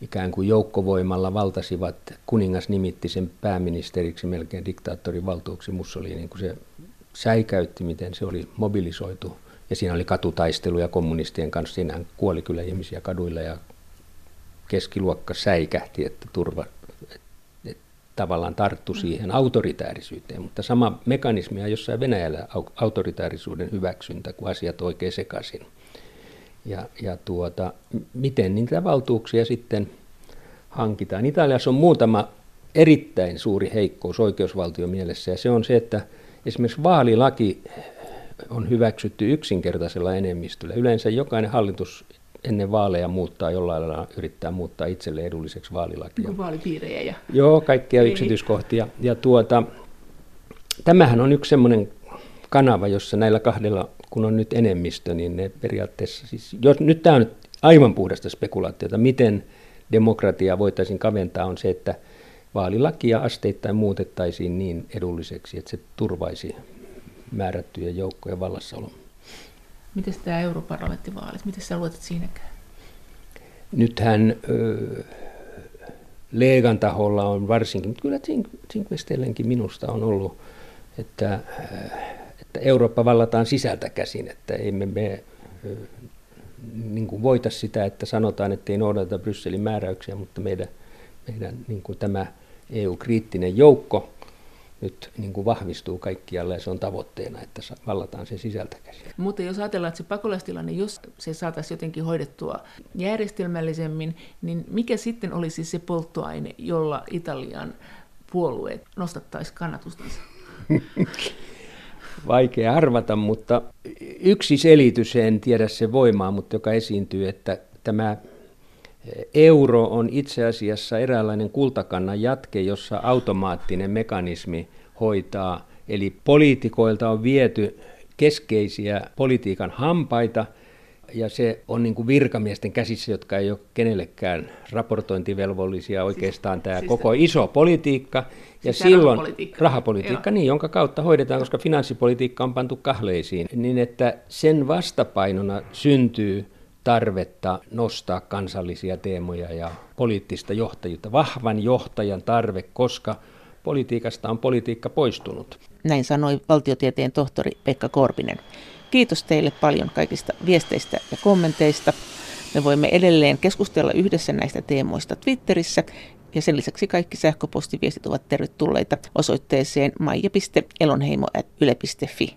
ikään kuin joukkovoimalla valtasivat. Kuningas nimitti sen pääministeriksi melkein diktaattorin valtuuksi Mussolini, kun se säikäytti, miten se oli mobilisoitu. Ja siinä oli katutaisteluja kommunistien kanssa. Siinähän kuoli kyllä ihmisiä kaduilla ja keskiluokka säikähti, että turva että tavallaan tarttu siihen autoritäärisyyteen. Mutta sama mekanismi on jossain Venäjällä autoritäärisuuden hyväksyntä, kun asiat oikein sekaisin ja, ja tuota, miten niitä valtuuksia sitten hankitaan. Italiassa on muutama erittäin suuri heikkous oikeusvaltio mielessä ja se on se, että esimerkiksi vaalilaki on hyväksytty yksinkertaisella enemmistöllä. Yleensä jokainen hallitus ennen vaaleja muuttaa jollain lailla, yrittää muuttaa itselle edulliseksi vaalilakia. Niin vaalipiirejä. Ja... Joo, kaikkia Ei. yksityiskohtia. Ja tuota, tämähän on yksi semmoinen kanava, jossa näillä kahdella kun on nyt enemmistö, niin ne periaatteessa, siis, jos, nyt tämä on aivan puhdasta spekulaatiota, miten demokratiaa voitaisiin kaventaa, on se, että vaalilakia asteittain muutettaisiin niin edulliseksi, että se turvaisi määrättyjen joukkojen vallassaolon. Miten tämä europarlamenttivaalit, miten sä luotat siinäkään? Nythän ö, Leegan taholla on varsinkin, mutta kyllä Zinkvestellenkin minusta on ollut, että että Eurooppa vallataan sisältä käsin, että emme me niin kuin voita sitä, että sanotaan, että ei noudata Brysselin määräyksiä, mutta meidän, meidän niin kuin tämä EU-kriittinen joukko nyt niin kuin vahvistuu kaikkialla ja se on tavoitteena, että vallataan se sisältä käsin. Mutta jos ajatellaan, että se pakolaistilanne, jos se saataisiin jotenkin hoidettua järjestelmällisemmin, niin mikä sitten olisi se polttoaine, jolla Italian puolueet nostattaisiin kannatustansa? vaikea arvata, mutta yksi selitys, en tiedä se voimaa, mutta joka esiintyy, että tämä euro on itse asiassa eräänlainen kultakannan jatke, jossa automaattinen mekanismi hoitaa. Eli poliitikoilta on viety keskeisiä politiikan hampaita – ja se on niin kuin virkamiesten käsissä, jotka ei ole kenellekään raportointivelvollisia oikeastaan tämä siis koko iso politiikka. Ja siis silloin rahapolitiikka, rahapolitiikka niin, jonka kautta hoidetaan, koska finanssipolitiikka on pantu kahleisiin, niin että sen vastapainona syntyy tarvetta nostaa kansallisia teemoja ja poliittista johtajuutta, vahvan johtajan tarve, koska politiikasta on politiikka poistunut. Näin sanoi valtiotieteen tohtori Pekka Korpinen. Kiitos teille paljon kaikista viesteistä ja kommenteista. Me voimme edelleen keskustella yhdessä näistä teemoista Twitterissä ja sen lisäksi kaikki sähköpostiviestit ovat tervetulleita osoitteeseen maija.elonheimo.yle.fi.